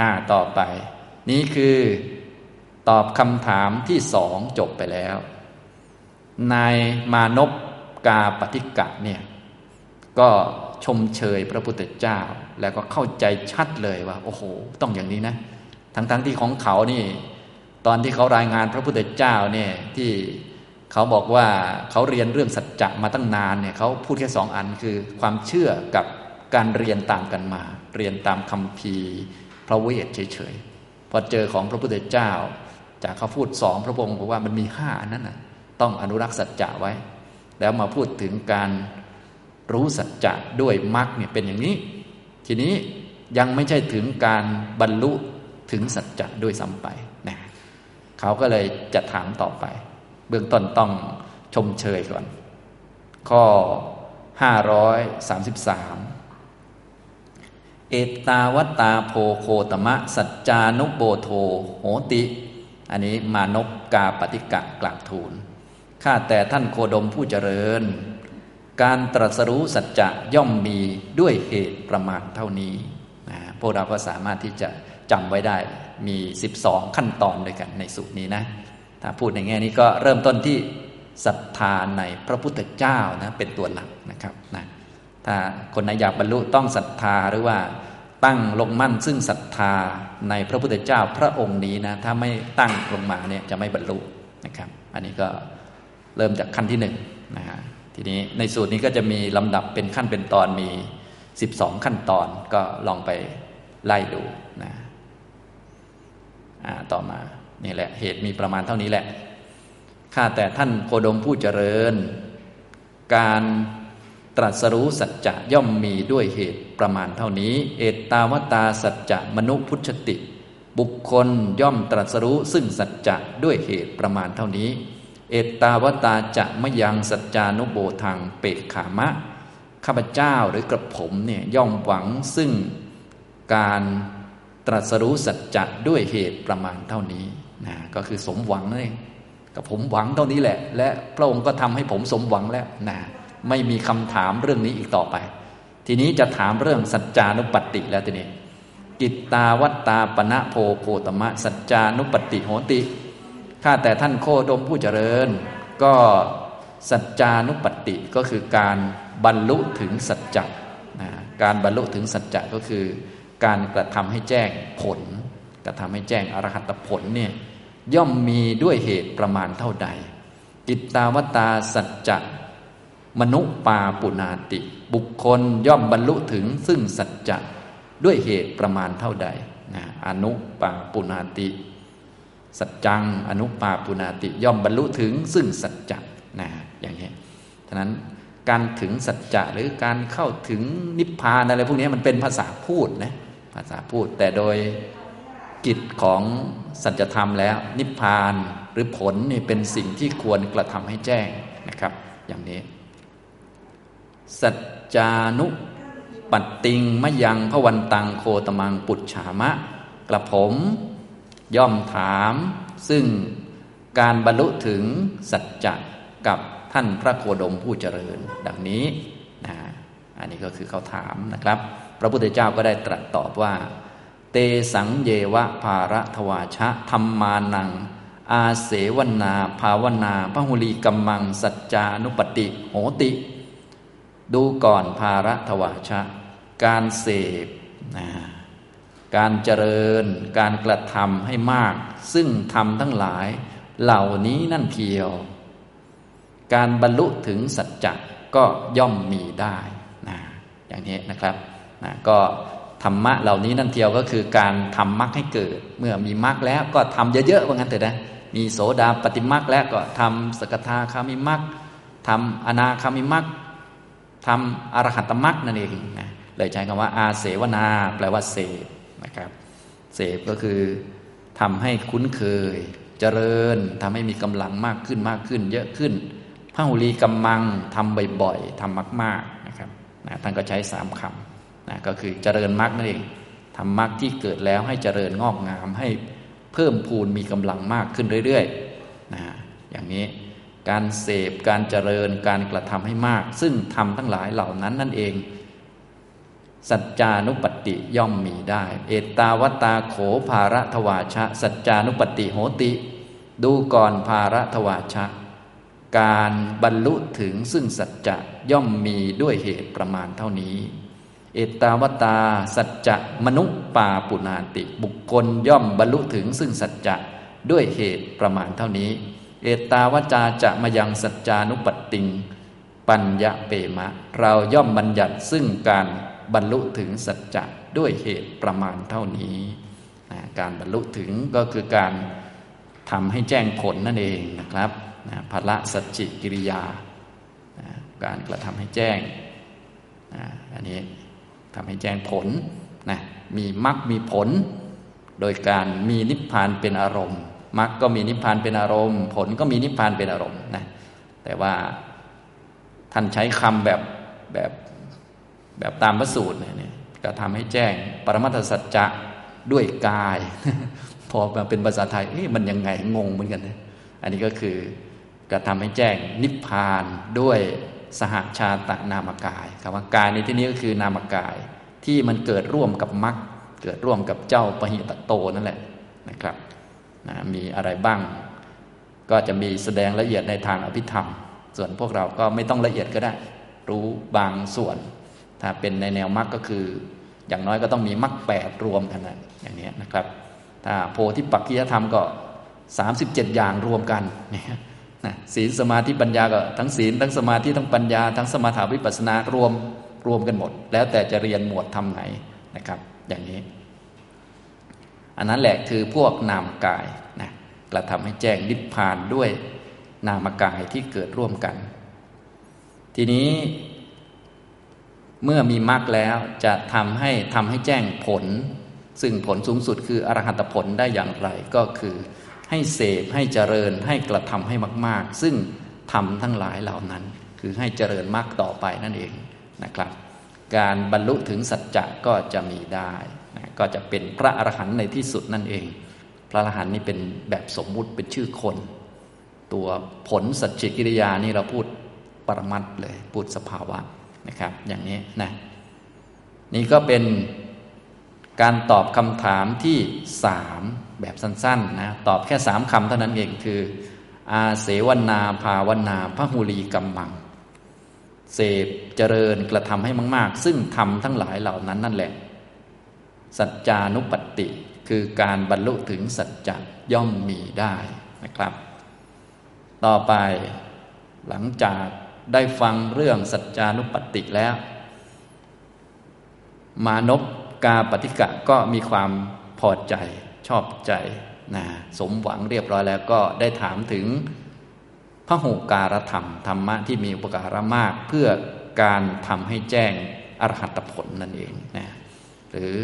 อ่าต่อไป นี้คือตอบคำถามที่สองจบไปแล้ว นายมานพกาปฏิกะเนี่ยก็ชมเชยพระพุทธเจ้า แล้วก็เข้าใจชัดเลยว่า โอ้โห ต้องอย่างนี้นะ ทั้งๆทที่ของเขานี่ ตอนที่เขารายงานพระพุทธเจ้าเนี่ยที่เขาบอกว่าเขาเรียนเรื่องสัจจะมาตั้งนานเนี่ยเขาพูดแค่สองอันคือความเชื่อกับการเรียนตามกันมา เรียนตามคำพี พระเวทเฉยๆพอเจอของพระพุทธเจ้า จากเขาพูดสองพระองค์บอกว่ามันมีห้าอันนั้นนะต้องอนุรักษ์สัจจะไว้ แล้วมาพูดถึงการรู้สัจจะด้วยมรรคเนี่ยเป็นอย่างนี้ ทีนี้ยังไม่ใช่ถึงการบรรลุถึงสัจจะด้วยซ้ำไปนะเขาก็เลยจะถามต่อไป เบื้องต้นต้องชมเชยก่อน ข้อ 533 เอตาวตาโพโคตมะ สัจจานุโบโทโหติ อันนี้มานกกาปฏิกะกลาบทูลข้าแต่ท่านโคดมผู้เจริญ การตรัสรู้สัจจะย่อมมีด้วยเหตุประมาณเท่านี้นะพวกเราก็สามารถที่จะจำไว้ได้มี 12 ขั้นตอนด้วยกันในสูตรนี้นะ ถ้าพูดในแง่นี้ก็เริ่มต้นที่ศรัทธาในพระพุทธเจ้านะเป็นตัวหลักนะครับนะถ้าคนไหนอยากบรรลุต้องศรัทธาหรือว่า ตั้งลงมั่นซึ่งศรัทธาในพระพุทธเจ้าพระองค์นี้นะถ้าไม่ตั้งลงมาเนี่ยจะไม่บรรลุนะครับ อันนี้ก็เริ่มจากขั้นที่หนึ่งนะฮะทีนี้ในสูตรนี้ก็จะมีลำดับเป็นขั้นเป็นตอนมี 12 ขั้นตอนก็ลองไปไล่ดูนะต่อมานี่แหละเหตุมีประมาณเท่านี้แหละข้าแต่ท่านโคดมผู้เจริญ การ ตรัสรู้สัจจะย่อมมีด้วยเหตุประมาณเท่านี้ เอตตาวตาสัจจะมนุพุชติ บุคคลย่อมตรัสรู้ซึ่งสัจจะด้วยเหตุประมาณเท่านี้ เอตตาวตาจะมยังสัจจานุโบทางเปกขามะ ข้าพเจ้าหรือกระผมเนี่ยย่อมหวังซึ่งการตรัสรู้สัจจะด้วยเหตุประมาณเท่านี้นะก็คือสมหวังนั่นเองกับผมหวังเท่านี้แหละ และพระองค์ก็ทำให้ผมสมหวังแล้วนะ ไม่มีคำถามเรื่องนี้อีกต่อไป ทีนี้จะถามเรื่องสัจจานุปติแล้วทีนี้กิตตาวัตตาปณะโพโคตมะ สัจจานุปติโหติข้าแต่ท่านโคดมผู้เจริญ ก็สัจจานุปติก็คือการบรรลุถึงสัจจะนะการบรรลุถึงสัจจะก็คือ การกระทำให้แจ้งผล กระทำให้แจ้งอรหัตผลเนี่ยย่อมมีด้วยเหตุประมาณเท่าใดกิตตาวตาสัจจะ มนุปาปุนาติ บุคคลย่อมบรรลุถึงซึ่งสัจจะด้วยเหตุประมาณเท่าใดนะอนุปาปุนาติ สัจจัง อนุปาปุนาติ ย่อมบรรลุถึงซึ่งสัจจะนะอย่างนี้ฉะนั้นการถึงสัจจะหรือการเข้าถึงนิพพานอะไรพวกนี้มันเป็นภาษาพูดนะภาษาพูด แต่โดยกิจของสัจธรรมแล้ว นิพพานหรือผลนี่เป็นสิ่งที่ควรกระทำให้แจ้งนะครับ อย่างนี้ สัจจานุปัตติงมะยังพวันตังโคตมังปุจฉามะ กระผม ย่อมถาม ซึ่งการบรรลุถึงสัจจะกับท่านพระโคดมผู้เจริญ ดังนี้นะอันนี้ก็คือเขาถามนะครับ พระพุทธเจ้าก็ได้ตรัสตอบว่า เตสังเยวะภาระทวาชะธรรมานัง อาเสวนา ภาวนาพหุลีกัมมัง สัจจานุปติ โหติ ดูก่อนภาระทวาชะ การเสพนะการเจริญ การกระทำให้มาก ซึ่งทำทั้งหลาย เหล่านี้นั่นเทียว การบรรลุถึงสัจจะก็ย่อมมีได้นะอย่างนี้นะครับนะก็ธรรมะเหล่านี้นั่นเทียวก็คือการทำมรรคให้เกิด เมื่อมีมรรคแล้วก็ทำเยอะๆว่างั้นเถอะนะมีโสดาปฏิมรรคแล้วก็ทำสกทาคามิมรรคทำอนาคามิมรรค ทำอรหัตมรรคนั่นเองนะเลยใช้คำว่า อาเสวนา แปลว่าเสพนะครับเสพก็คือทำให้คุ้นเคย เจริญทำให้มีกำลังมากขึ้นมากขึ้น เยอะขึ้นพระหุลีกำมังทำบ่อยๆทำมากๆนะครับนะท่านก็ใช้สามคำนะก็คือเจริญมรรคนั่นเองทำมรรคที่เกิดแล้วให้เจริญงอกงามให้เพิ่มพูนมีกำลังมากขึ้นเรื่อยๆนะอย่างนี้ การเสพการเจริญการกระทำให้มาก ซึ่งทำทั้งหลายเหล่านั้นนั่นเอง สัจจานุปติย่อมมีได้ เอตาวตาโขภาระทวาชะ สัจจานุปติโหติ ดูก่อนภาระทวาชะ การบรรลุถึงซึ่งสัจจะย่อมมีด้วยเหตุประมาณเท่านี้ เอตาวตาสัจจะมนุปาปุนาติ บุคคลย่อมบรรลุถึงซึ่งสัจจะด้วยเหตุประมาณเท่านี้ เอตาวจาจะมายังสัจจานุปตติง ปัญญะเปมะ เราย่อมบัญญัติซึ่งการบรรลุถึงสัจจะด้วยเหตุประมาณเท่านี้นะการบรรลุถึงก็คือการทำให้แจ้งผลนั่นเองนะครับนะพละสัจจิกิริยานะการกระทำให้แจ้งนะอันนี้ทำให้แจ้งผลนะมีมรรคมีผล โดยการมีนิพพานเป็นอารมณ์ มรรคก็มีนิพพานเป็นอารมณ์ ผลก็มีนิพพานเป็นอารมณ์นะแต่ว่าท่านใช้คำแบบแบบแบบตามพระสูตรเนี่ยก็ทำให้แจ้ง ปรมัตถสัจจะด้วยกาย พอมาเป็นภาษาไทยมันยังไงงงเหมือนกันนะอันนี้ก็คือกระทำให้แจ้งนิพพานด้วยสหชาตนามกายคำว่ากายในที่นี้ก็คือนามกายที่มันเกิดร่วมกับมรรคเกิดร่วมกับเจ้าปหิตโตนั่นแหละนะครับ นะมีอะไรบ้าง ก็จะมีแสดงละเอียดในทางอภิธรรม ส่วนพวกเราก็ไม่ต้องละเอียดก็ได้ รู้บางส่วน ถ้าเป็นในแนวมรรคก็คือ อย่างน้อยก็ต้องมีมรรคแปดรวมกันนะอย่างนี้นะครับ ถ้าโพธิปักขิยธรรมก็37อย่างรวมกันนี่นะศีลสมาธิปัญญาก็ทั้งศีลทั้งสมาธิทั้งปัญญา ทั้งสมาธิวิปัสสนารวมรวมกันหมด แล้วแต่จะเรียนหมวดทำไหนนะครับ อย่างนี้ อันนั้นแหละคือพวกนามกายนะกระทำให้แจ้งนิพพานด้วยนามกายที่เกิดร่วมกัน ทีนี้เมื่อมีมรรคแล้วจะทำให้ทำให้แจ้งผล ซึ่งผลสูงสุดคืออรหัตผลได้อย่างไรก็คือ ให้เสพให้เจริญให้กระทำให้มาก ๆ ซึ่งทำทั้งหลายเหล่านั้น คือให้เจริญมากต่อไปนั่นเองนะครับ การบรรลุถึงสัจจะก็จะมีได้ ก็จะเป็นพระอรหันต์ในที่สุดนั่นเอง พระอรหันต์นี่เป็นแบบสมมุติเป็นชื่อคน ตัวผลสัจจกิริยานี่เราพูดปรมัตเลยพูดสภาวะนะครับ อย่างนี้นะนี่ก็เป็นการตอบคำถามที่สามแบบสั้นๆนะตอบแค่สามคำเท่านั้นเองคือ อาเสวนาภาวนาพระหูลีกัมมัง เสพเจริญกระทำให้มาก ๆ ซึ่งทำทั้งหลายเหล่านั้นนั่นแหละ สัจจานุปติ คือการบรรลุถึงสัจจะย่อมมีได้นะครับ ต่อไปหลังจากได้ฟังเรื่องสัจจานุปติแล้ว มานพกาปฏิกะก็มีความพอใจชอบใจนะสมหวังเรียบร้อยแล้วก็ได้ถามถึงพระหูการธรรม ธรรมะที่มีอุปการะมากเพื่อการทำให้แจ้งอรหัตผลนั่นเองนะหรือ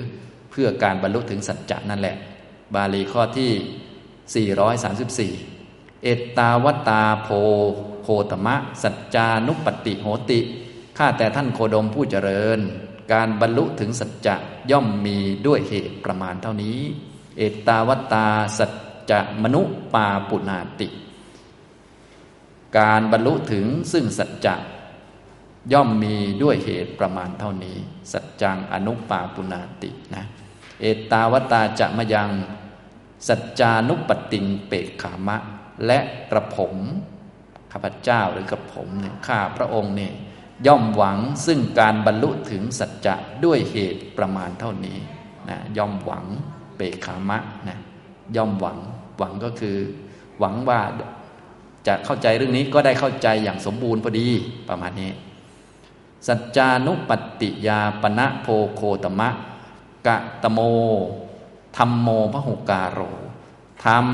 พื่อการบรรลุถึงสัจจะนั่นแหละ บาลีข้อที่ 434 เอตตาวตาโพโคตมะ สัจจานุปติโหติข้าแต่ท่านโคดมผู้เจริญ การบรรลุถึงสัจจะย่อมมีด้วยเหตุประมาณเท่านี้ เอตาวตาสัจจะมนุปาปุนาติ การบรรลุถึงซึ่งสัจจะย่อมมีด้วยเหตุประมาณเท่านี้ สัจจังอนุปาปุนาตินะ เอตาวตาจะมยัง สัจจานุปติงเปกขามะ และกระผมข้าพเจ้าหรือกระผมเนี่ยข้าพระองค์เนี่ยย่อมหวังซึ่งการบรรลุถึงสัจจะด้วยเหตุประมาณเท่านี้นะย่อมหวังเปกขามะนะย่อมหวังหวังก็คือ หวังว่าจะเข้าใจเรื่องนี้ก็ได้เข้าใจอย่างสมบูรณ์พอดีประมาณนี้ สัจจานุปติยาปณะโพโคตมะ กะตโมธรรมโมพหุการโรธรรม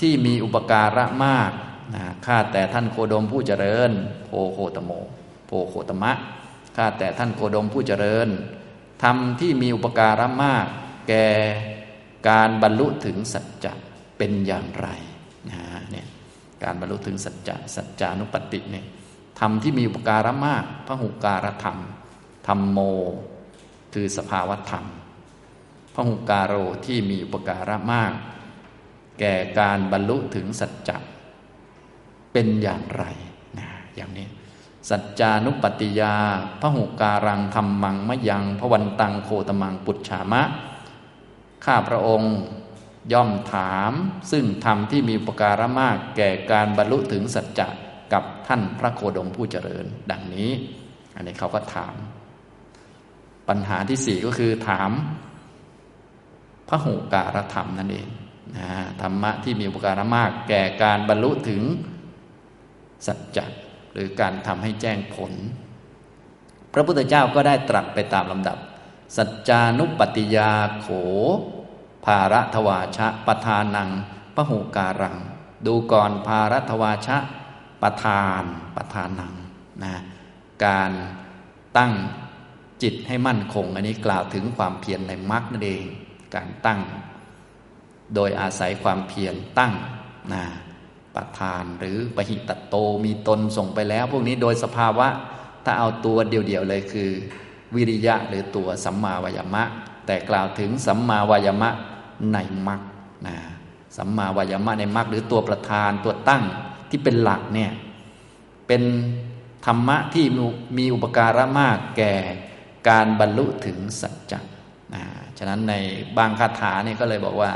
ที่มีอุปการะมากนะข้าแต่ท่านโคดมผู้เจริญโพโคตโมโพโคตมะข้าแต่ท่านโคดมผู้เจริญธรรมที่มีอุปการะมาก แก่การบรรลุถึงสัจจะเป็นอย่างไรนะเนี่ยการบรรลุถึงสัจจะสัจจานุปติเนี่ยธรรมที่มีอุปการะมากพระหุการธรรมธรรมโม คือสภาวธรรม หุการโรที่มีอุปการะมาก แก่การบรรลุถึงสัจจะเป็นอย่างไรนะอย่างนี้ สัจจานุปติยาพหุการังธรรมังมะยังพวันตังโคตมังปุจฉามะ ข้าพระองค์ย่อมถามซึ่งธรรมที่มีอุปการะมาก แก่การบรรลุถึงสัจจะกับท่านพระโคดมผู้เจริญ ดังนี้ อันนี้เขาก็ถาม ปัญหาที่สี่ก็คือถาม พระหูการธรรมนั่นเองนะธรรมะที่มีอุปการะมากแก่การบรรลุถึงสัจจะหรือการทำให้แจ้งผล พระพุทธเจ้าก็ได้ตรัสไปตามลำดับ สัจจานุปติยาโข ภารัทวาชะปทานังพระหูการัง ดูก่อนภารัทวาชะปทานปทานังนะการตั้งจิตให้มั่นคง อันนี้กล่าวถึงความเพียรในมรรคนั่นเอง การตั้ง โดยอาศัยความเพียรตั้งนะประทานหรือปหิตโตมีตนส่งไปแล้ว พวกนี้โดยสภาวะ ถ้าเอาตัวเดียวๆเลยคือ วิริยะหรือตัวสัมมาวายมะ แต่กล่าวถึงสัมมาวายมะในมรรคนะสัมมาวายมะในมรรคหรือตัวประธานตัวตั้งที่เป็นหลักเนี่ยเป็นธรรมะที่มีอุปการะมากแก่การบรรลุถึงสัจจะนะ ฉะนั้นในบางคาถาเนี่ยก็เลยบอกว่า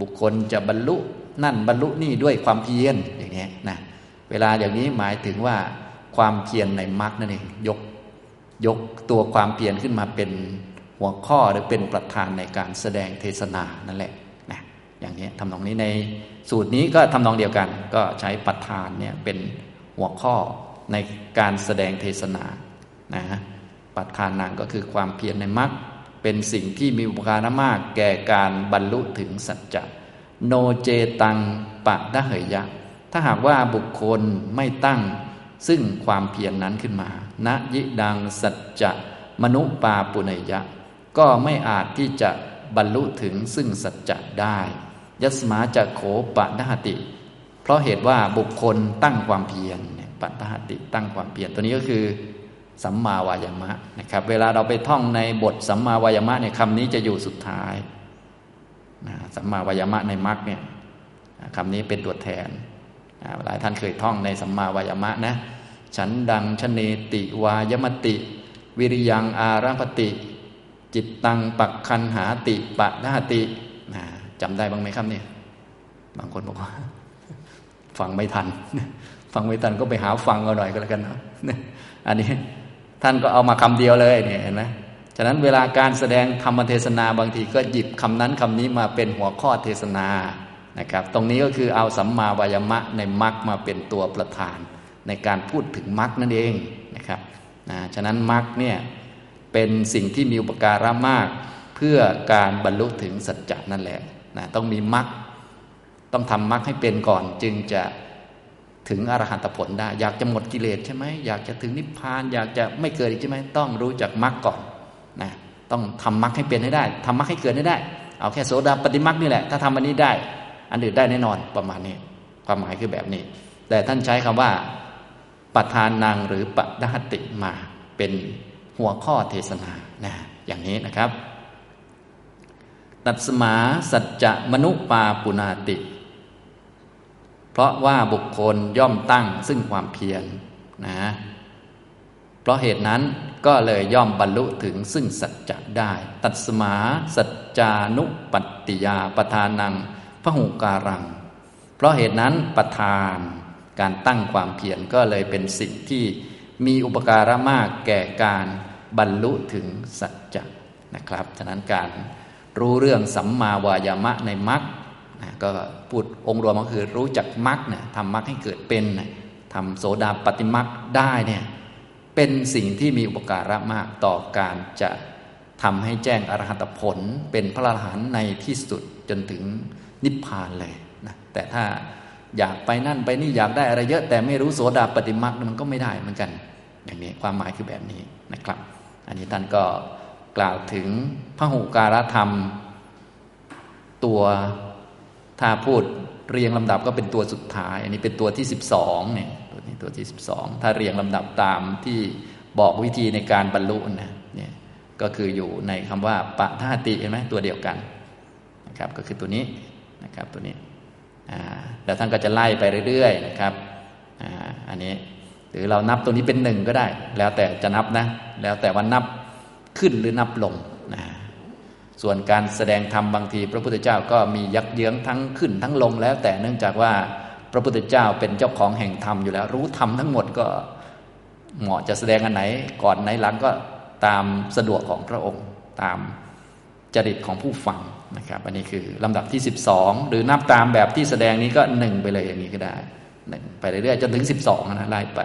บุคคลจะบรรลุนั่นบรรลุนี่ด้วยความเพียรอย่างนี้นะเวลาอย่างนี้หมายถึงว่าความเพียรในมรรคนั่นเองยกยกตัวความเพียรขึ้นมาเป็นหัวข้อหรือเป็นประธานในการแสดงเทศนานั่นแหละนะอย่างนี้ทำนองนี้ในสูตรนี้ก็ทำนองเดียวกัน ก็ใช้ประธานเนี่ยเป็นหัวข้อในการแสดงเทศนานะประธานนางก็คือความเพียรในมรรค เป็นสิ่งที่มีอุปการะมากแก่การบรรลุถึงสัจจะโนเจตังปะดะเหยยะ ถ้าหากว่าบุคคลไม่ตั้ง ซึ่งความเพียรนนั้นขึ้นมา ณยิดังสัจจะมนุปาปุเนยะ ก็ไม่อาจที่จะบรรลุถึงซึ่งสัจจะได้ ยัสมาจะโขปะดหติ เพราะเหตุว่าบุคคลตั้งความเพียรปะดหติตั้งความเพียรตัวนี้ก็คือ สัมมาวายามะนะครับเวลาเราไปท่องในบทสัมมาวายามะเนี่ยคำนี้จะอยู่สุดท้ายนะสัมมาวายามะในมรรคเนี่ยคำนี้เป็นตัวแทนหลายท่านเคยท่องในสัมมาวายามะนะฉันดังชเนติวายมติ วิริยังอารัพติ จิตตังปักคันหาติปะนาตินะจำได้บ้างไหมครับเนี่ยบางคนบอกว่าฟังไม่ทัน ฟังไม่ทันก็ไปหาฟังเอาหน่อยก็แล้วกันเนาะอันนี้ ท่านก็เอามาคำเดียวเลยเนี่ยเห็นไหมฉะนั้นเวลาการแสดงธรรมเทศนาบางทีก็หยิบคำนั้นคำนี้มาเป็นหัวข้อเทศนานะครับ ตรงนี้ก็คือเอาสัมมาวายมะในมรรคมาเป็นตัวประธาน ในการพูดถึงมรรคนั่นเองนะครับนะฉะนั้นมรรคเนี่ยเป็นสิ่งที่มีอุปการะมาก เพื่อการบรรลุถึงสัจจะนั่นแหละนะต้องมีมรรคต้องทำมรรคให้เป็นก่อนจึงจะ ถึงอรหันตผลได้ อยากจะหมดกิเลสใช่ไหมอยากจะถึงนิพพาน อยากจะไม่เกิดอีกใช่ไหมต้องรู้จักมรรคก่อนนะต้องทำมรรคให้เป็นให้ได้ทำมรรคให้เกิดให้ได้ เอาแค่โสดาปฏิมรรคนี่แหละ ถ้าทำอันนี้ได้ อันอื่นได้แน่นอนประมาณนี้ ความหมายคือแบบนี้ แต่ท่านใช้คำว่าปัทานนางหรือปดหติมาเป็นหัวข้อเทศนานะอย่างนี้นะครับ ตัดสมาสัจจะมนุปาปุนาติ ราะว่าบุคคลย่อมตั้งซึ่งความเพียรนะเพราะเหตุนั้นก็เลยย่อมบรรลุถึงซึ่งสัจจะได้ ตัดสมาสัจจานุปัตติยาประธานังพระหูการัง เพราะเหตุนั้นประธานการตั้งความเพียรก็เลยเป็นสิ่งที่มีอุปการะมากแก่การบรรลุถึงสัจจะนะครับ ฉะนั้นการรู้เรื่องสัมมาวายามะในมรรค ก็พูดองค์รวมก็คือรู้จักมรรคเนี่ยทำมรรคให้เกิดเป็นทำโสดาปฏิมรรคได้เนี่ยเป็นสิ่งที่มีอุปการะมากต่อการจะทำให้แจ้งอรหัตผล เป็นพระอรหันต์ในที่สุดจนถึงนิพพานเลยนะแต่ถ้าอยากไปนั่นไปนี่อยากได้อะไรเยอะ แต่ไม่รู้โสดาปฏิมรรคมันก็ไม่ได้เหมือนกัน อย่างนี้ความหมายคือแบบนี้นะครับ อันนี้ท่านก็กล่าวถึงพระหูการธรรม ตัว ถ้าพูดเรียงลำดับก็เป็นตัวสุดท้าย อันนี้เป็นตัวที่สิบสองเนี่ยตัวนี้ตัวที่สิบสองถ้าเรียงลำดับตามที่บอกวิธีในการบรรลุนะเนี่ยก็คืออยู่ในคำว่าปะท่าติเห็นไหมตัวเดียวกันนะครับก็คือตัวนี้นะครับตัวนี้แล้วท่านก็จะไล่ไปเรื่อยๆนะครับอันนี้หรือเรานับตัวนี้เป็นหนึ่งก็ได้ แล้วแต่จะนับนะ แล้วแต่ว่านับขึ้นหรือนับลง ส่วนการแสดงธรรมบางที พระพุทธเจ้าก็มียักเยื้องทั้งขึ้นทั้งลงแล้ว แต่เนื่องจากว่าพระพุทธเจ้าเป็นเจ้าของแห่งธรรมอยู่แล้ว รู้ธรรมทั้งหมดก็เหมาะจะแสดงอันไหน ก่อนไหนหลังก็ตามสะดวกของพระองค์ ตามจริตของผู้ฟังนะครับอันนี้คือลำดับที่ 12 หรือนับตามแบบที่แสดงนี้ก็หนึ่งไปเลยอย่างนี้ก็ได้หนึ่งไปเรื่อยๆจนถึง 12นะไล่ไป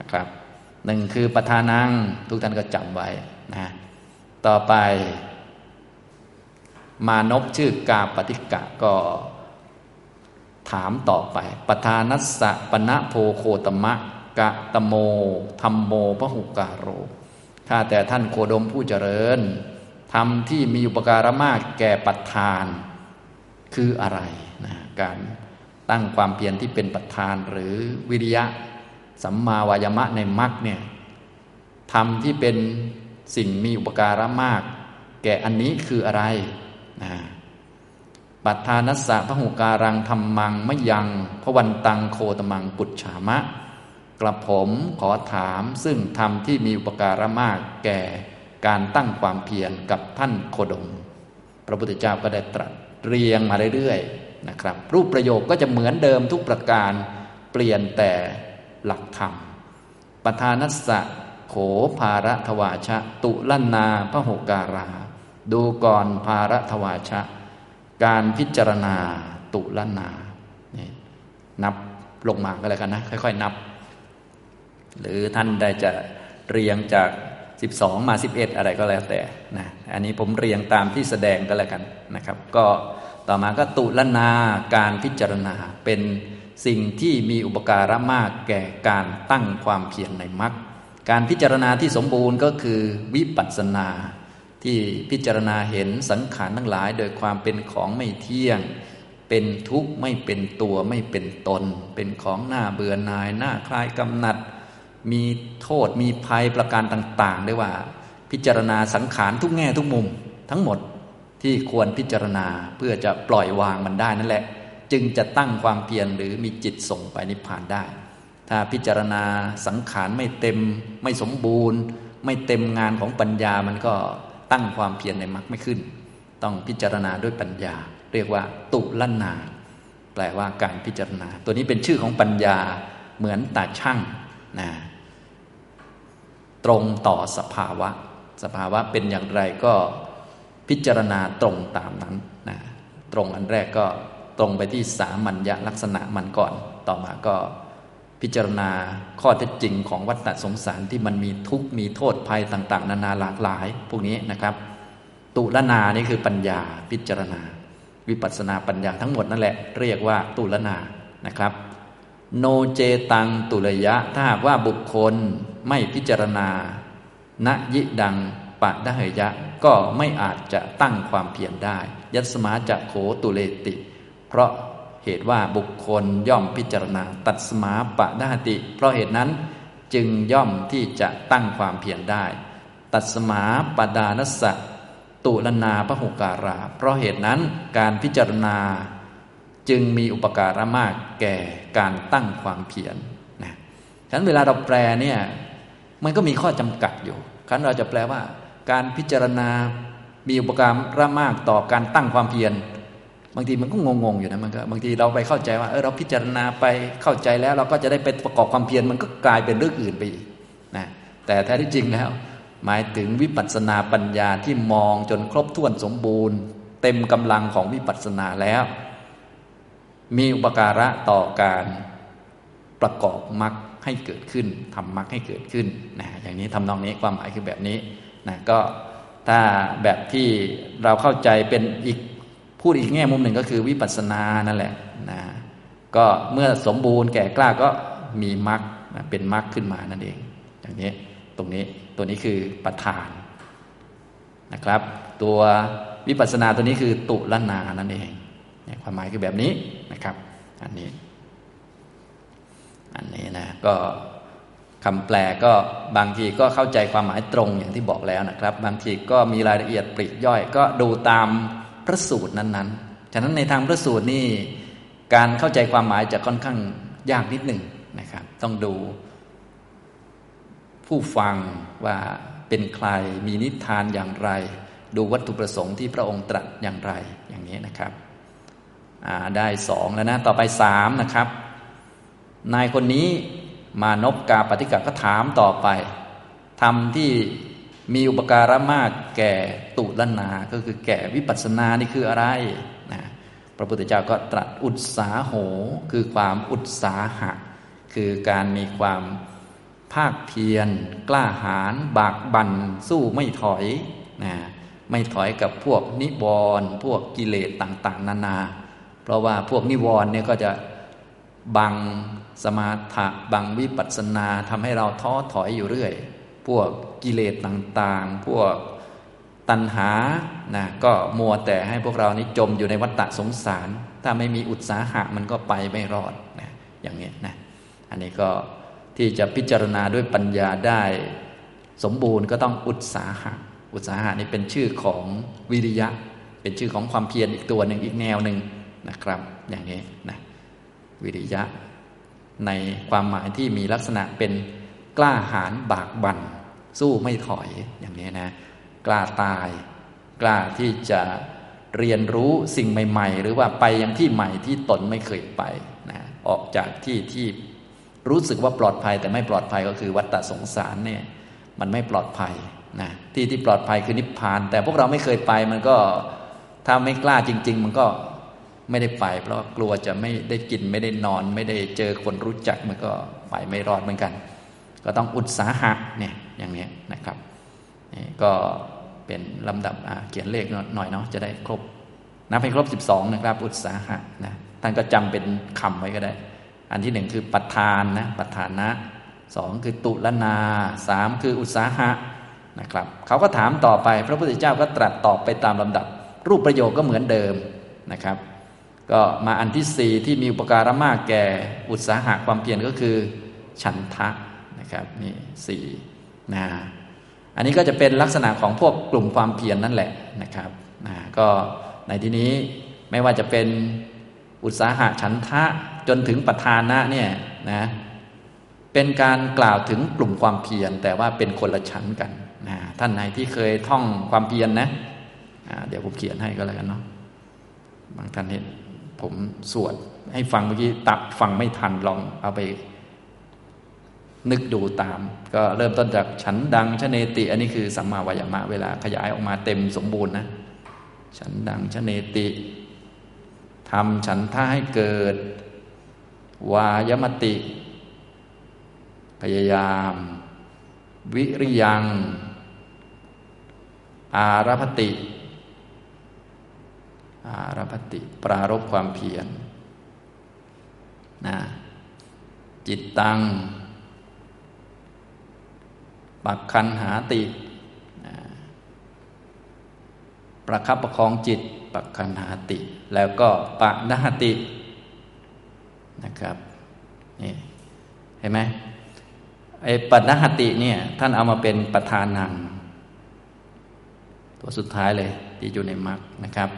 นะครับหนึ่งคือประธานังทุกท่านก็จำไว้นะต่อไป มานพชื่อกาปฏิกะก็ถามต่อไป ปทานัสสะปณะโพโคตมะ กะตโมธรรมโมพหุกาโร ข้าแต่ท่านโคดมผู้เจริญธรรมที่มีอุปการะมากแก่ปัทานคืออะไรนะการตั้งความเพียรที่เป็นปัทานหรือวิริยะ สัมมาวายมะในมรรคเนี่ยธรรมที่เป็นสิ่งมีอุปการะมาก แก่อันนี้คืออะไร ปัฏฐานัสสะพหุการังธรรมังมะยังพวันตังโคตมังปุจฉามะ กระผมขอถามซึ่งธรรมที่มีอุปการะมากแก่การตั้งความเพียรกับท่านโคดม พระพุทธเจ้าก็ได้ตรัสเรียงมาเรื่อยๆนะครับ รูปประโยคก็จะเหมือนเดิมทุกประการเปลี่ยนแต่หลักธรรมปทานัสสะโขภาระทวาชะ ตุลนาพระหกการา ดูก่อนภาระทวาชะ การพิจารณาตุลนานี่นับลงมาก็แล้วกันนะ ค่อย ๆ นับ หรือท่านได้จะเรียงจาก 12 มา 11 อะไรก็แล้วแต่นะอันนี้ผมเรียงตามที่แสดงก็แล้วกันนะครับ ก็ต่อมาก็ตุลนาการพิจารณาเป็นสิ่งที่มีอุปการะมากแก่การตั้งความเพียรในมรรคการพิจารณาที่สมบูรณ์ก็คือวิปัสสนา ที่พิจารณาเห็นสังขารทั้งหลายโดยความเป็นของไม่เที่ยง เป็นทุกข์ไม่เป็นตัวไม่เป็นตน เป็นของหน้าเบื่อหน่ายหน้าคลายกำหนัด มีโทษมีภัยประการต่างๆได้ว่า พิจารณาสังขารทุกแง่ทุกมุม ทั้งหมดที่ควรพิจารณาเพื่อจะปล่อยวางมันได้นั่นแหละ จึงจะตั้งความเพียรหรือมีจิตส่งไปนิพพานได้ ถ้าพิจารณาสังขารไม่เต็มไม่สมบูรณ์ ไม่เต็มงานของปัญญามันก็ ตั้งความเพียรในมรรคไม่ขึ้น ต้องพิจารณาด้วยปัญญา เรียกว่า ตุลนา แปลว่าการพิจารณา ตัวนี้เป็นชื่อของปัญญาเหมือนตาช่างนะตรงต่อสภาวะ สภาวะเป็นอย่างไรก็พิจารณาตรงตามนั้นนะตรงอันแรกก็ตรงไปที่สามัญญลักษณะมันก่อน ต่อมาก็ พิจารณาข้อเท็จจริงของวัฏฏสงสารที่มันมีทุกข์มีโทษภัยต่าง ๆ นานาหลากหลาย พวกนี้นะครับ ตุลนานี่คือปัญญาพิจารณา วิปัสสนาปัญญาทั้งหมดนั่นแหละ เรียกว่าตุลนานะครับ โนเจตังตุลยะถ้าหากว่าบุคคลไม่พิจารณาณยิดังปะดะเหยะก็ไม่อาจจะตั้งความเพียรได้ ยัสมาจะโขตุเลติ เพราะ เหตุว่าบุคคลย่อมพิจารณาตัดสมาปะดาติ เพราะเหตุนั้นจึงย่อมที่จะตั้งความเพียรได้ ตัดสมาปดานสะตุลนาพหุการา เพราะเหตุนั้นการพิจารณา จึงมีอุปการะมากแก่การตั้งความเพียรนะฉะนั้นเวลาเราแปลเนี่ยมันก็มีข้อจำกัดอยู่ครั้นเราจะแปลว่า การพิจารณา มีอุปการะมากต่อการตั้งความเพียร บางทีมันก็งงๆอยู่นะมันก็บางทีเราไปเข้าใจว่าเออเราพิจารณาไปเข้าใจแล้ว เราก็จะได้ไปประกอบความเพียรมันก็กลายเป็นเรื่องอื่นไปอีกนะแต่แท้ที่จริงแล้ว หมายถึงวิปัสสนาปัญญาที่มองจนครบถ้วนสมบูรณ์ เต็มกำลังของวิปัสสนาแล้ว มีอุปการะต่อการประกอบมรรคให้เกิดขึ้นทำมรรคให้เกิดขึ้นนะอย่างนี้ทำนองนี้ความหมายคือแบบนี้นะก็ถ้าแบบที่เราเข้าใจเป็นอีก พูดอีกแง่มุมหนึ่งก็คือวิปัสสนานั่นแหละนะก็เมื่อสมบูรณ์แก่กล้าก็มีมรรคเป็นมรรคขึ้นมานั่นเอง อย่างนี้ตรงนี้ตัวนี้คือประธานนะครับ ตัววิปัสสนาตัวนี้คือตุลนานั่นเองความหมายคือแบบนี้นะครับ อันนี้ อันนี้นะก็คำแปลก็บางทีก็เข้าใจความหมายตรงอย่างที่บอกแล้วนะครับ บางทีก็มีรายละเอียดปลีกย่อย ก็ดูตาม พระสูตรนั้นๆ ฉะนั้นในทางพระสูตรนี่การเข้าใจความหมายจะค่อนข้างยากนิดหนึ่งนะครับ ต้องดู ผู้ฟังว่าเป็นใครมีนิทานอย่างไร ดูวัตถุประสงค์ที่พระองค์ตรัสอย่างไรอย่างนี้นะครับได้สองแล้วนะต่อไปสามนะครับ นายคนนี้มานพกาปฏิกะก็ถามต่อไปทำที่ มีอุปการะมากแก่ตุลนา ก็คือแก่วิปัสสนานี่คืออะไรนะพระพุทธเจ้าก็ตรัสอุตสาโห คือความอุตสาหะ คือการมีความภาคเพียร กล้าหาญบากบัน่นสู้ไม่ถอยนะไม่ถอยกับพวกนิวรณ์พวกกิเลสต่างๆ นานา เพราะว่าพวกนิวรณ์เนี่ยก็จะบังสมาธิบังวิปัสสนาทำให้เราท้อถอยอยู่เรื่อย พวกกิเลสต่างๆ พวกตัณหานะก็มัวแต่ให้พวกเรานี้จมอยู่ในวัฏฏะสงสาร ถ้าไม่มีอุตสาหะมันก็ไปไม่รอดนะอย่างนี้นะอันนี้ก็ที่จะพิจารณาด้วยปัญญาได้สมบูรณ์ก็ต้องอุตสาหะ อุตสาหะนี่เป็นชื่อของวิริยะ เป็นชื่อของความเพียรอีกตัวหนึ่งอีกแนวหนึ่งนะครับ อย่างนี้นะวิริยะ ในความหมายที่มีลักษณะเป็น กล้าหาญบากบัน่นสู้ไม่ถอยอย่างนี้นะ กล้าตาย กล้าที่จะเรียนรู้สิ่งใหม่ ๆ หรือว่าไปยังที่ใหม่ที่ตนไม่เคยไปนะออกจากที่ที่รู้สึกว่าปลอดภัยแต่ไม่ปลอดภัยก็คือวัฏฏะสงสารเนี่ยมันไม่ปลอดภัยนะที่ที่ปลอดภัยคือนิพพาน แต่พวกเราไม่เคยไปมันก็ถ้าไม่กล้าจริง ๆ มันก็ไม่ได้ไป เพราะกลัวจะไม่ได้กินไม่ได้นอน ไม่ได้เจอคนรู้จักมันก็ไปไม่รอดเหมือนกัน ก็ต้องอุตสาหะเนี่ยอย่างนี้นะครับนี่ก็เป็นลำดับเขียนเลขหน่อยเนาะจะได้ครบนับให้ครบ 12 นะครับ อุตสาหะนะท่านก็จำเป็นคำไว้ก็ได้ อันที่หนึ่งคือปัฏฐานนะปัฏฐานะสองคือตุลนาสามคืออุตสาหะนะครับเขาก็ถามต่อไป พระพุทธเจ้าก็ตรัสตอบไปตามลำดับ รูปประโยคก็เหมือนเดิมนะครับ ก็มาอันที่สี่ที่มีอุปการะมากแก่อุตสาหะความเพียรก็คือ ฉันทะ นะครับนี่สี่นะอันนี้ก็จะเป็นลักษณะของพวกกลุ่มความเพียรนนั่นแหละนะครับนะก็ในที่นี้ไม่ว่าจะเป็นอุตสาหะฉันทะจนถึงปัทานะเนี่ยนะเป็นการกล่าวถึงกลุ่มความเพียรแต่ว่าเป็นคนละชั้นกันนะท่านไหนที่เคยท่องความเพียรนนะเดี๋ยวผมเขียนให้ก็แล้วกันเนาะบางท่านเห็นผมสวดให้ฟังเมื่อกี้ตับฟังไม่ทันลองเอาไป นึกดูตาม ก็เริ่มต้นจากฉันดังชเนติ อันนี้คือสัมมาวายามะเวลาขยายออกมาเต็มสมบูรณ์นะฉันดังชเนติทำฉันท่าให้เกิด วายมติ พยายาม วิริยัง อารพติ อารพติ ปรารบความเพียรนะจิตตัง ปักคันหาติประคับประคองจิตปักคันหาติ แล้วก็ปะนหตินะครับนี่เห็นไหมไอ้ปัณหติเนี่ยท่านเอามาเป็นประธานัง ตัวสุดท้ายเลยที่อยู่ในมรรคนะครับ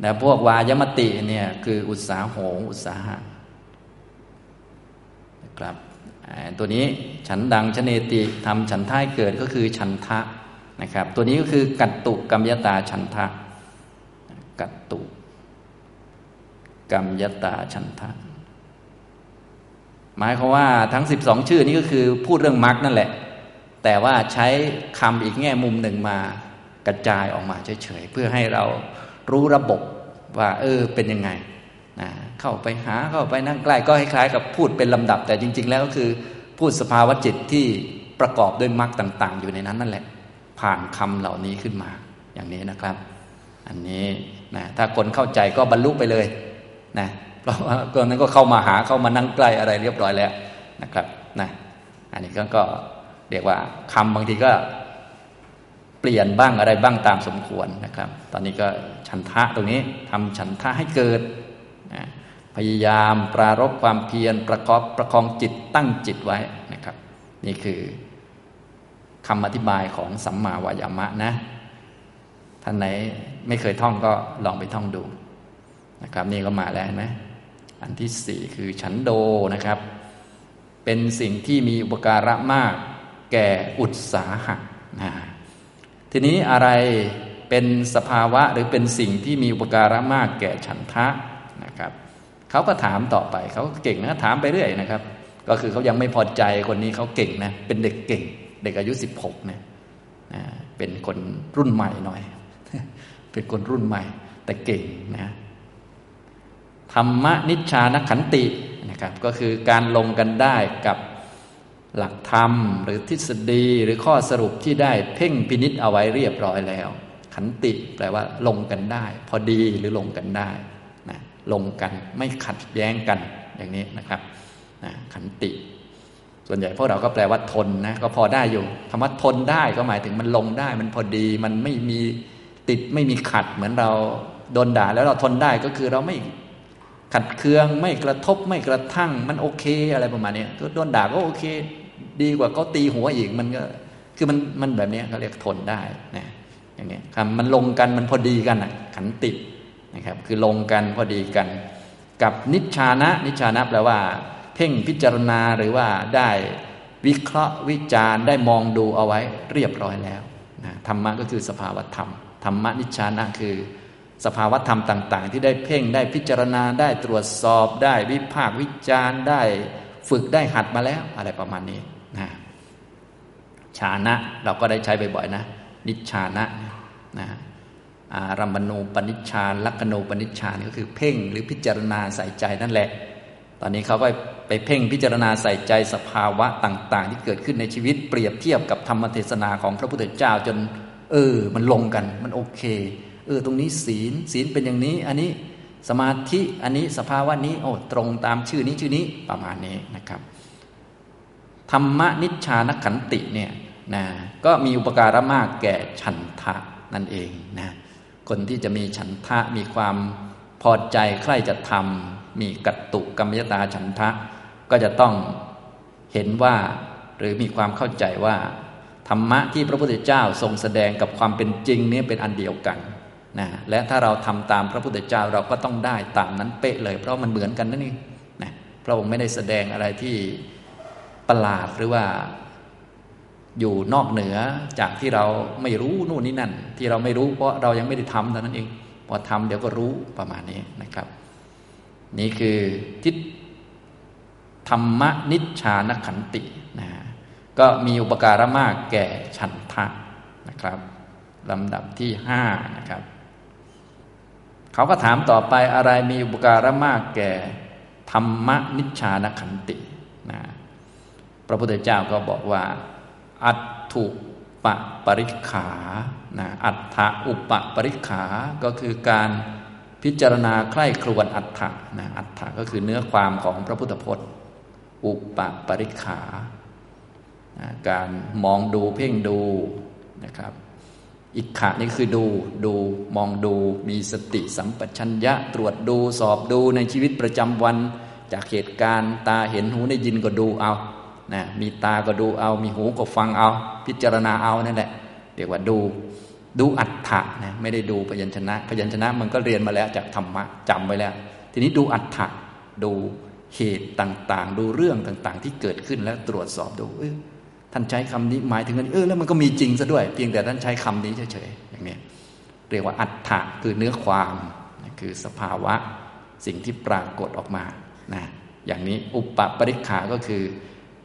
แต่พวกวายมติเนี่ยคืออุตสาหงอุตสาหะนะครับ ตัวนี้ฉันดังชเนติทำฉันท้ายเกิดก็คือฉันทะนะครับ ตัวนี้ก็คือกัตตุกรรมยตาฉันทะ กัตตุกรรมยตาฉันทะ หมายความว่าทั้ง 12 ชื่อนี้ก็คือพูดเรื่องมรรคนั่นแหละ แต่ว่าใช้คำอีกแง่มุมหนึ่งมากระจายออกมาเฉยๆเพื่อให้เรารู้ระบบว่า เออเป็นยังไงนะ เข้าไปหาเข้าไปนั่งใกล้ก็คล้ายๆกับพูดเป็นลำดับ แต่จริง ๆ แล้วก็คือ พูดสภาวะจิตที่ประกอบด้วยมรรคต่าง ๆ อยู่ในนั้นนั่นแหละ ผ่านคำเหล่านี้ขึ้นมา อย่างนี้นะครับ อันนี้นะถ้าคนเข้าใจก็บรรลุไปเลยนะเพราะว่าคนนั้นก็เข้ามาหาเข้ามานั่งใกล้อะไรเรียบร้อยแล้วนะครับนะอันนี้ก็เรียกว่าคำบางทีก็เปลี่ยนบ้างอะไรบ้างตามสมควรนะครับ ตอนนี้ก็ฉันทะตรงนี้ทำฉันทะให้เกิด พยายามปรารบความเพียรประกอบประคองจิตตั้งจิตไว้นะครับ นี่คือคำอธิบายของสัมมาวายามะนะท่านไหนไม่เคยท่องก็ลองไปท่องดูนะครับ นี่ก็มาแล้วนะอันที่สี่คือฉันโดนะครับ เป็นสิ่งที่มีอุปการะมากแก่อุตสาหะนะทีนี้อะไรเป็นสภาวะหรือเป็นสิ่งที่มีอุปการะมากแก่ฉันทะ เขาก็ถามต่อไป เขาเก่งนะถามไปเรื่อยนะครับ ก็คือเขายังไม่พอใจคนนี้เขาเก่งนะ เป็นเด็กเก่ง เด็กอายุสิบหกเนี่ยเป็นคนรุ่นใหม่หน่อย เป็นคนรุ่นใหม่ แต่เก่งนะธรรมนิชานขันตินะครับก็คือการลงกันได้กับหลักธรรม หรือทฤษฎีหรือข้อสรุปที่ได้เพ่งพินิษเอาไว้เรียบร้อยแล้ว ขันติแปลว่าลงกันได้ พอดีหรือลงกันได้ ลงกัน ไม่ขัดแย้งกันอย่างนี้นะครับนะขันติ ส่วนใหญ่พวกเราก็แปลว่าทนนะก็พอได้อยู่คำว่าทนได้ก็หมายถึงมันลงได้ มันพอดีมันไม่มีติดไม่มีขัดเหมือนเราโดนด่าแล้วเราทนได้ก็คือเราไม่ขัดเคืองไม่กระทบไม่กระทั่งมันโอเคอะไรประมาณนี้ก็โดนด่าก็โอเค ดีกว่าเขาตีหัวอีกมันก็ คือมันมันแบบนี้เขาเรียกทนได้นะอย่างนี้คำมันลงกันมันพอดีกันอะขันติ นะครับคือลงกันพอดีกัน กับนิชานะ นิชานะแปลว่า เพ่งพิจารณาหรือว่าได้วิเคราะห์วิจารณ์ได้มองดูเอาไว้เรียบร้อยแล้วนะธรรมะก็คือสภาวธรรมธรรมะนิชานะคือ สภาวธรรมต่าง ๆ ที่ได้เพ่งได้พิจารณาได้ตรวจสอบได้วิพากวิจารณ์ได้ฝึกได้หัดมาแล้วอะไรประมาณนี้นะชานะเราก็ได้ใช้บ่อยๆนะ นิชานะนะ รัมมณูปนิชฌานลักขณูปนิชฌานก็คือเพ่งหรือพิจารณาใส่ใจนั่นแหละ ตอนนี้เขาก็ไปเพ่งพิจารณาใส่ใจสภาวะต่าง ๆ ที่เกิดขึ้นในชีวิตเปรียบเทียบกับธรรมเทศนาของพระพุทธเจ้าจน เออ มันลงกัน มันโอเค เออ ตรงนี้ศีลศีลเป็นอย่างนี้ อันนี้สมาธิอันนี้สภาวะนี้โอ้ตรงตามชื่อนี้ชื่อนี้ประมาณนี้นะครับ ธรรมนิชานขันติเนี่ยนะก็มีอุปการะมากแก่ฉันทะนั่นเองนะ คนที่จะมีฉันทะมีความพอใจใคร่จะทำมีกัตตุกรรมยตาฉันทะ ก็จะต้องเห็นว่าหรือมีความเข้าใจว่า ธรรมะที่พระพุทธเจ้าทรงแสดงกับความเป็นจริงนี้เป็นอันเดียวกันนะและถ้าเราทำตามพระพุทธเจ้าเราก็ต้องได้ตามนั้นเป๊ะเลย เพราะมันเหมือนกันนั่นเองนะพระองค์ไม่ได้แสดงอะไรที่ประหลาดหรือว่า อยู่นอกเหนือจากที่เราไม่รู้นู่นนี่นั่น ที่เราไม่รู้เพราะเรายังไม่ได้ทำเท่านั้นเอง พอทำเดี๋ยวก็รู้ประมาณนี้นะครับ นี่คือทิศธรรมนิชานขันตินะก็มีอุปการะมากแก่ฉันทะนะครับลำดับที่ห้านะครับเขาก็ถามต่อไปอะไรมีอุปการะมากแก่ ธรรมนิชานขันตินะพระพุทธเจ้าก็บอกว่า อัตถุปะปริขานะอัตถะอุปปริขาก็คือการพิจารณาใคร่ครวญอัตถะนะอัตถะก็คือเนื้อความของพระพุทธพจน์ อุปปริขานะการมองดูเพ่งดูนะครับอิกขะนี่คือดูดูมองดูมีสติสัมปชัญญะ ตรวจดูสอบดูในชีวิตประจำวัน จากเหตุการณ์ตาเห็นหูได้ยินก็ดูเอา นะมีตาก็ดูเอา มีหูก็ฟังเอา พิจารณาเอานั่นแหละเรียกว่าดูดูอัฏฐะนะไม่ได้ดูพยัญชนะ พยัญชนะมันก็เรียนมาแล้วจากธรรมะจำไว้แล้ว ทีนี้ดูอัฏฐะดูเหตุต่าง ๆ ดูเรื่องต่าง ๆ ที่เกิดขึ้นแล้วตรวจสอบดูเออท่านใช้คำนี้หมายถึงกันเออแล้วมันก็มีจริงซะด้วย เพียงแต่ท่านใช้คำนี้เฉยๆอย่างนี้เรียกว่าอัฏฐะคือเนื้อความคือสภาวะสิ่งที่ปรากฏออกมานะอย่างนี้อุปปริขาก็คือ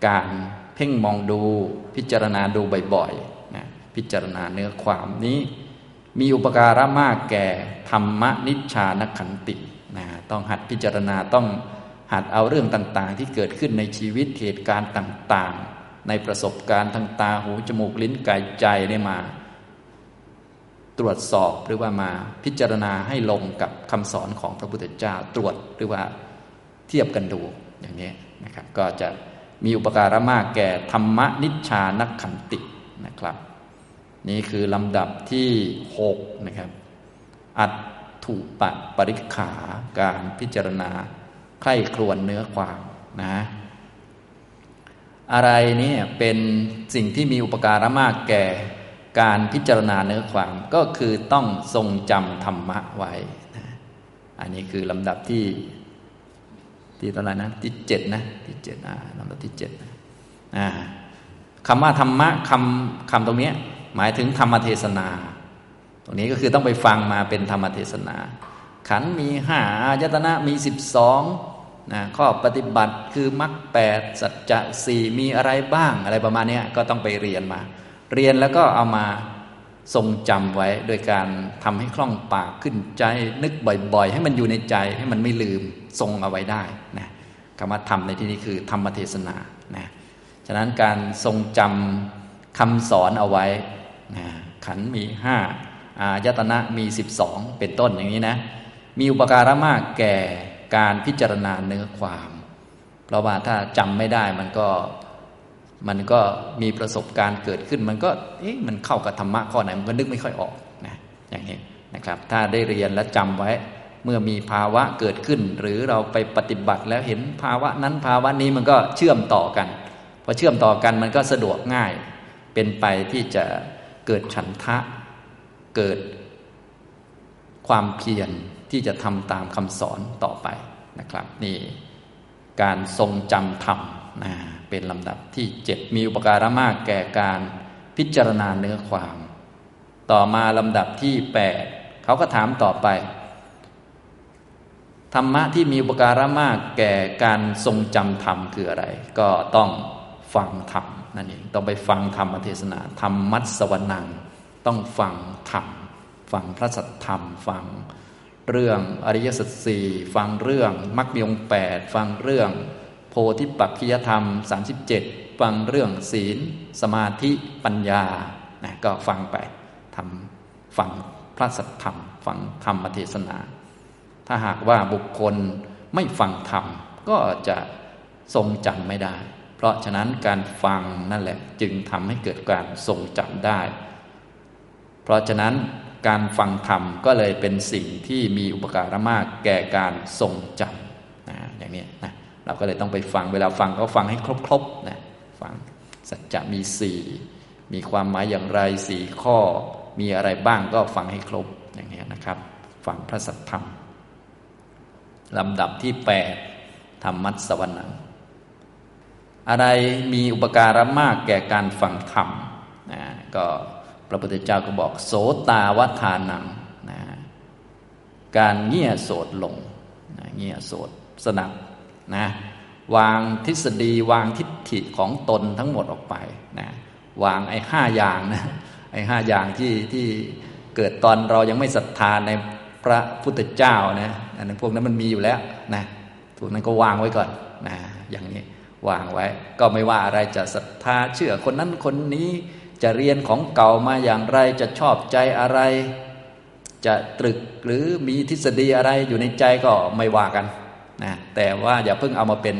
การเพ่งมองดูพิจารณาดูบ่อยๆนะพิจารณาเนื้อความนี้ มีอุปการะมากแก่ธรรมนิชานขันตินะต้องหัดพิจารณาต้องหัดเอาเรื่องต่างๆ ที่เกิดขึ้นในชีวิตเหตุการณ์ต่างๆ ในประสบการณ์ทางตาหูจมูกลิ้นกายใจได้มา ตรวจสอบหรือว่ามาพิจารณาให้ลงกับคำสอนของพระพุทธเจ้าตรวจหรือว่าเทียบกันดูอย่างนี้นะครับ ก็จะ มีอุปการะมากแก่ธรรมนิชานักขันตินะครับ นี่คือลำดับที่หกนะครับ อัตถุปะปริขาการพิจารณาใคร่ครวญเนื้อความนะอะไรนี่เป็นสิ่งที่มีอุปการะมากแก่การพิจารณาเนื้อความก็คือต้องทรงจำธรรมะไว้ อันนี้คือลำดับที่ ที่ตอนไหนนะที่เจ็ดนะที่เจ็ดอ่าลำดับที่เจ็ดอ่าคำว่าธรรมะคำคำตรงนี้หมายถึงธรรมเทศนา ตรงนี้ก็คือต้องไปฟังมาเป็นธรรมเทศนา ขันมีห้าอายตนะมีสิบสองนะข้อปฏิบัติคือมรรคแปดสัจจะสี่มีอะไรบ้างอะไรประมาณนี้ก็ต้องไปเรียนมา เรียนแล้วก็เอามา ทรงจำไว้โดยการทำให้คล่องปากขึ้นใจ นึกบ่อยๆ ให้มันอยู่ในใจให้มันไม่ลืมทรงเอาไว้ได้นะคำว่าธรรมในที่นี้คือธรรมเทศนานะฉะนั้นการทรงจำคำสอนเอาไว้นะขันมีห้าอายตนะมีสิบสองเป็นต้นอย่างนี้นะ มีอุปการะมากแก่การพิจารณาเนื้อความ เพราะว่าถ้าจำไม่ได้มันก็ มันก็มีประสบการณ์เกิดขึ้น มันก็เอ๊ะมันเข้ากับธรรมะข้อไหนมันก็นึกไม่ค่อยออกนะอย่างนี้นะครับ ถ้าได้เรียนและจำไว้ เมื่อมีภาวะเกิดขึ้น หรือเราไปปฏิบัติแล้วเห็นภาวะนั้นภาวะนี้มันก็เชื่อมต่อกันพอเชื่อมต่อกันมันก็สะดวกง่าย เป็นไปที่จะเกิดฉันทะ เกิดความเพียรที่จะทำตามคำสอนต่อไปนะครับ นี่ การทรงจำธรรมนะ เป็นลำดับที่เจ็ดมีอุปการะมากแก่การพิจารณาเนื้อความ ต่อมาลำดับที่แปดเขาก็ถามต่อไป ธรรมะที่มีอุปการะมากแก่การทรงจำธรรมคืออะไร ก็ต้องฟังธรรมนั่นเองต้องไปฟังธรรมเทศนาธรรมมัตสวนัง ต้องฟังธรรมฟังพระสัทธรรมฟังเรื่องอริยสัจสี่ฟังเรื่องมรรคมีองแปดฟังเรื่อง ธิปักขิยธรรม 37 ฟังเรื่องศีล สมาธิปัญญานะก็ฟังไปทำฟังพระสัทธรรม ฟังธรรมเทศนา ถ้าหากว่าบุคคลไม่ฟังธรรม ก็จะทรงจำไม่ได้ เพราะฉะนั้นการฟังนั่นแหละ จึงทำให้เกิดการทรงจำได้ เพราะฉะนั้นการฟังธรรมก็เลยเป็นสิ่งที่มีอุปการะมากแก่การทรงจำนะอย่างนี้นะ เราก็เลยต้องไปฟังเวลาฟังก็ฟังให้ครบๆนะฟังสัจจะมีสี่มีความหมายอย่างไรสี่ข้อ มีอะไรบ้างก็ฟังให้ครบอย่างนี้นะครับ ฟังพระสัทธรรมลำดับที่แปดธรรมัสวรรค์อะไรมีอุปการะมากแก่การฟังธรรมนะก็พระพุทธเจ้าก็บอก โสตาวทานังนะการเงี่ยโสดลงนะเงี่ยโสดสนับ นะวางทฤษฎีวางทิฏฐิของตนทั้งหมดออกไปนะวางไอ้ห้าอย่างนะไอ้ห้าอย่างที่ที่เกิดตอนเรายังไม่ศรัทธาในพระพุทธเจ้านะอันนั้นพวกนั้นมันมีอยู่แล้วนะพวกนั้นก็วางไว้ก่อนนะอย่างนี้วางไว้ ก็ไม่ว่าอะไรจะศรัทธาเชื่อคนนั้นคนนี้จะเรียนของเก่ามาอย่างไรจะชอบใจอะไร จะตรึกหรือมีทฤษฎีอะไรอยู่ในใจก็ไม่ว่ากัน นะแต่ว่าอย่าเพิ่งเอามาเป็น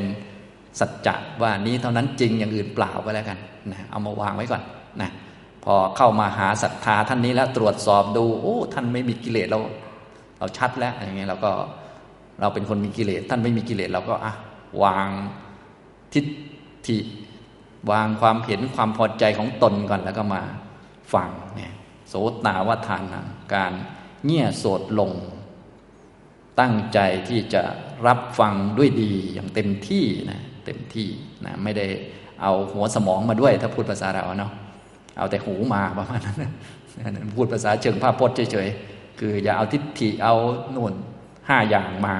สัจจะว่านี้เท่านั้นจริงอย่างอื่นเปล่าไปแล้วกันนะเอามาวางไว้ก่อนนะพอเข้ามาหาศรัทธาท่านนี้แล้วตรวจสอบดู โอ้ ท่านไม่มีกิเลสเรา เราชัดแล้วอย่างเงี้ยเราก็เราเป็นคนมีกิเลสท่านไม่มีกิเลสเราก็อะวางทิฏฐิวางความเห็นความพอใจของตนก่อนแล้วก็มาฟังเนี่ยโสตาวทานังการเงี่ยโสดลง ตั้งใจที่จะรับฟังด้วยดีอย่างเต็มที่นะเต็มที่นะไม่ได้เอาหัวสมองมาด้วย ถ้าพูดภาษาเราเนาะเอาแต่หูมาประมาณนั้นพูดภาษาเชิงภาพพจน์เฉยๆคืออย่าเอาทิฏฐิเอาโน่นห้าอย่างมา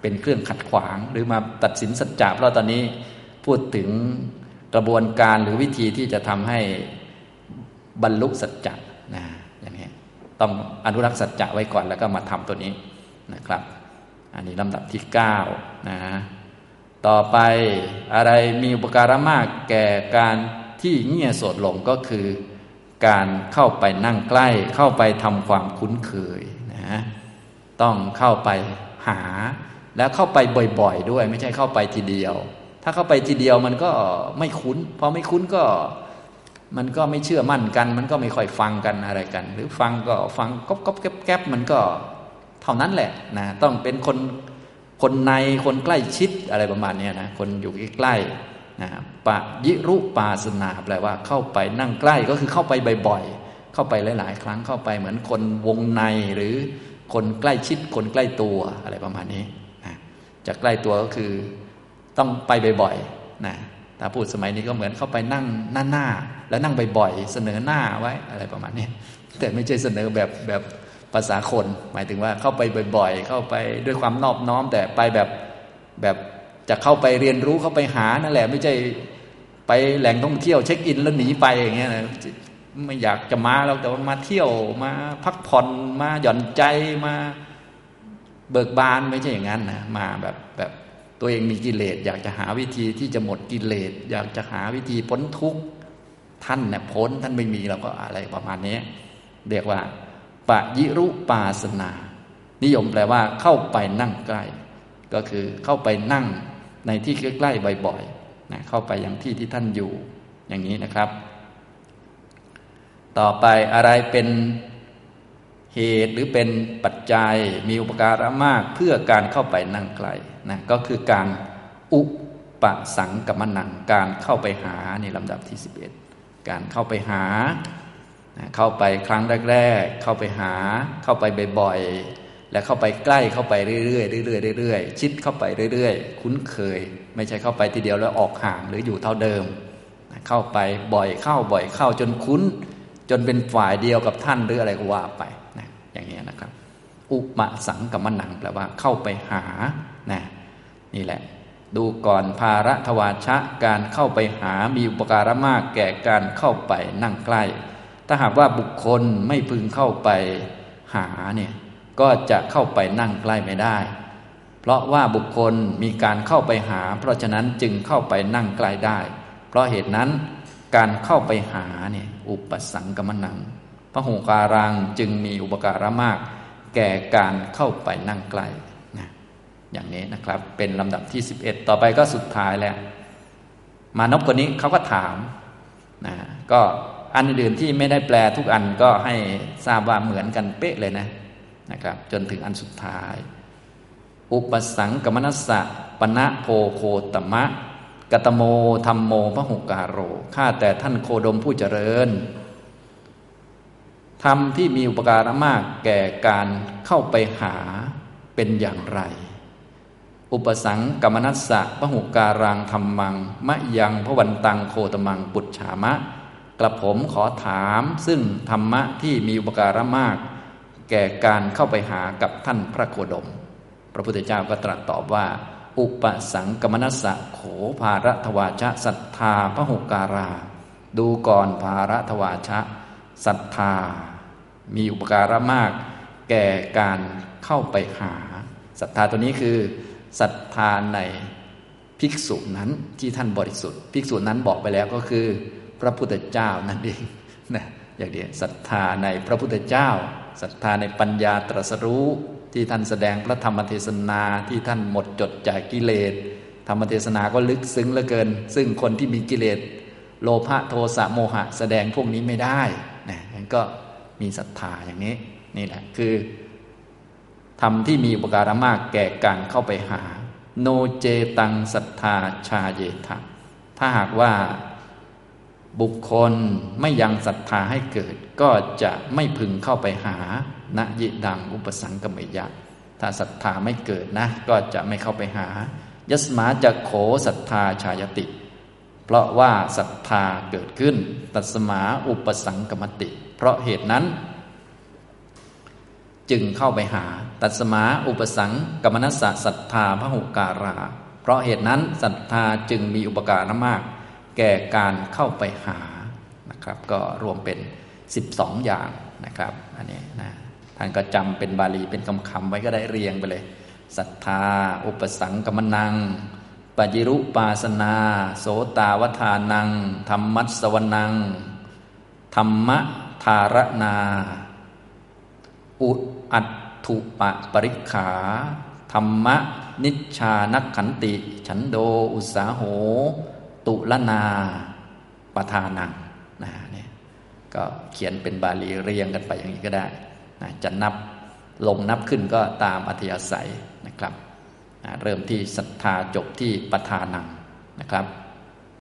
เป็นเครื่องขัดขวาง หรือมาตัดสินสัจจะเพราะตอนนี้พูดถึงกระบวนการหรือวิธีที่จะทำให้บรรลุสัจจะนะอย่างนี้ต้องอนุรักษ์สัจจะไว้ก่อนแล้วก็มาทำตัวนี้นะครับ อันนี้ลำดับที่9นะต่อไปอะไรมีอุปการะมากแก่การที่เงี่ยโสดหลงก็คือ การเข้าไปนั่งใกล้ เข้าไปทำความคุ้นเคยนะต้องเข้าไปหา แล้วเข้าไปบ่อยๆ ด้วย ไม่ใช่เข้าไปทีเดียว ถ้าเข้าไปทีเดียวมันก็ไม่คุ้นพอไม่คุ้นก็มันก็ไม่เชื่อมั่นกัน มันก็ไม่ค่อยฟังกันอะไรกัน หรือฟังก็ฟังก๊อบก๊อบแก๊บแก๊บมันก็ ท่านั้นแหละนะต้องเป็นคนคนในคนใกล้ชิดอะไรประมาณนี้นะคนอยู่ใกล้ๆนะปะยิรุปาสนาแปลว่าเข้าไปนั่งใกล้ก็คือเข้าไปบ่อยๆเข้าไปหลาย ๆ ครั้งเข้าไปเหมือนคนวงในหรือคนใกล้ชิดคนใกล้ตัวอะไรประมาณนี้นะจะใกล้ตัวก็คือต้องไปบ่อยๆนะถ้าพูดสมัยนี้ก็เหมือนเข้าไปนั่งหน้าหน้าแล้วนั่งบ่อยๆเสนอหน้าไว้อะไรประมาณนี้แต่ไม่ใช่เสนอแบบแบบ ภาษาคน หมายถึงว่าเข้าไปบ่อย ๆ เข้าไปด้วยความนอบน้อม แต่ไปแบบแบบจะเข้าไปเรียนรู้เข้าไปหานั่นแหละ ไม่ใช่ไปแหล่งท่องเที่ยวเช็คอินแล้วหนีไปอย่างเงี้ยนะไม่อยากจะมาเราแต่ว่ามาเที่ยวมาพักผ่อนมาหย่อนใจมาเบิกบานไม่ใช่อย่างนั้นนะมาแบบแบบตัวเองมีกิเลสอยากจะหาวิธีที่จะหมดกิเลสอยากจะหาวิธีพ้นทุกข์ท่านเนี่ยพ้นท่านไม่มีเราก็อะไรประมาณนี้เรียกว่า ปะยิรุปาสนา นิยมแปลว่าเข้าไปนั่งใกล้ ก็คือเข้าไปนั่งในที่ใกล้ๆบ่อยๆนะเข้าไปอย่างที่ที่ท่านอยู่อย่างนี้นะครับ ต่อไปอะไรเป็นเหตุหรือเป็นปัจจัยมีอุปการะมากเพื่อการเข้าไปนั่งไกลนะก็คือการอุปสังกมนังการเข้าไปหาในลำดับที่ 11 การเข้าไปหา เข้าไปครั้งแรกๆ เข้าไปหา เข้าไปบ่อยๆ และเข้าไปใกล้เข้าไปเรื่อยๆเรื่อยๆเรื่อยๆ ชิดเข้าไปเรื่อยๆ คุ้นเคย ไม่ใช่เข้าไปทีเดียวแล้วออกห่างหรืออยู่เท่าเดิม เข้าไปบ่อยเข้าบ่อยเข้าจนคุ้น จนเป็นฝ่ายเดียวกับท่านหรืออะไรก็ว่าไปนะอย่างนี้นะครับ อุปสังกัมนังแปลว่าเข้าไปหานะนี่แหละ ดูก่อนภาระทวาชะการเข้าไปหามีอุปการะมากแก่การเข้าไปนั่งใกล้ ถ้าหากว่าบุคคลไม่พึงเข้าไปหาเนี่ยก็จะเข้าไปนั่งใกล้ไม่ได้ เพราะว่าบุคคลมีการเข้าไปหา เพราะฉะนั้นจึงเข้าไปนั่งใกล้ได้ เพราะเหตุนั้นการเข้าไปหาเนี่ยอุปสังกมนังพระหงการังจึงมีอุปการะมาก แก่การเข้าไปนั่งใกล้นะอย่างนี้นะครับเป็นลำดับที่ 11 ต่อไปก็สุดท้ายแล้ว มานพคนนี้เขาก็ถามนะก็ อันอื่นที่ไม่ได้แปลทุกอันก็ให้ทราบว่าเหมือนกันเป๊ะเลยนะนะครับ จนถึงอันสุดท้าย อุปสังกมนัสสะปณะโพโคตมะ กตโมธรรมโมพระหุการโรข้าแต่ท่านโคดมผู้เจริญธรรมที่มีอุปการะมากแก่การเข้าไปหาเป็นอย่างไร อุปสังกมนัสสะพระหุการังธรรมัง มะยังพระวันตังโคตมังปุจฉามะ กระผมขอถามซึ่งธรรมะที่มีอุปการะมาก แก่การเข้าไปหากับท่านพระโคดม พระพุทธเจ้าก็ตรัสตอบว่า อุปสังกมนัสสะโขภารทวาชะศรัทธาพระหุการา ดูก่อนภารทวาชะศรัทธา มีอุปการะมาก แก่การเข้าไปหาศรัทธาตัวนี้คือศรัทธาในภิกษุนั้นที่ท่านบริสุทธิ์ ภิกษุนั้นบอกไปแล้วก็คือ พระพุทธเจ้านั่นเองนะอย่างเดียวศรัทธาในพระพุทธเจ้าศรัทธาในปัญญาตรัสรู้ที่ท่านแสดงพระธรรมเทศนาที่ท่านหมดจดจากกิเลสธรรมเทศนาก็ลึกซึ้งเหลือเกิน ซึ่งคนที่มีกิเลสโลภะโทสะโมหะ แสดงพวกนี้ไม่ได้นะนั่นก็มีศรัทธาอย่างนี้นี่แหละคือทำที่มีอุปการะมากแก่การเข้าไปหา โนเจตังศรัทธาชาเยทะถ้าหากว่า บุคคลไม่ยังศรัทธาให้เกิด ก็จะไม่พึงเข้าไปหาณยิดังอุปสังกมยะถ้าศรัทธาไม่เกิดนะ ก็จะไม่เข้าไปหา ยสมาจะโขศรัทธาชายติ เพราะว่าศรัทธาเกิดขึ้น ตัสมาอุปสังกมติ เพราะเหตุนั้น จึงเข้าไปหา ตัสมาอุปสังกมนัสสะศรัทธาพระหุการา เพราะเหตุนั้นศรัทธาจึงมีอุปการะมาก แก่การเข้าไปหานะครับ ก็รวมเป็น 12 อย่างนะครับ อันนี้นะท่านก็จำเป็นบาลีเป็นคำคำไว้ก็ได้เรียงไปเลยศรัทธา อุปสังกมนังปจิรุปาสนา โสตาวทานัง ธรรมัสวนัง ธรรมธารนา อุอัตถุปะปริขา ธรรมนิชานักขันติ ฉันโดอุสาโห ตุลนาปทานังนะเนี่ยก็เขียนเป็นบาลีเรียงกันไปอย่างนี้ก็ได้นะจะนับลงนับขึ้นก็ตามอัธยาศัยนะครับนะเริ่มที่ศรัทธาจบที่ปทานังนะครับ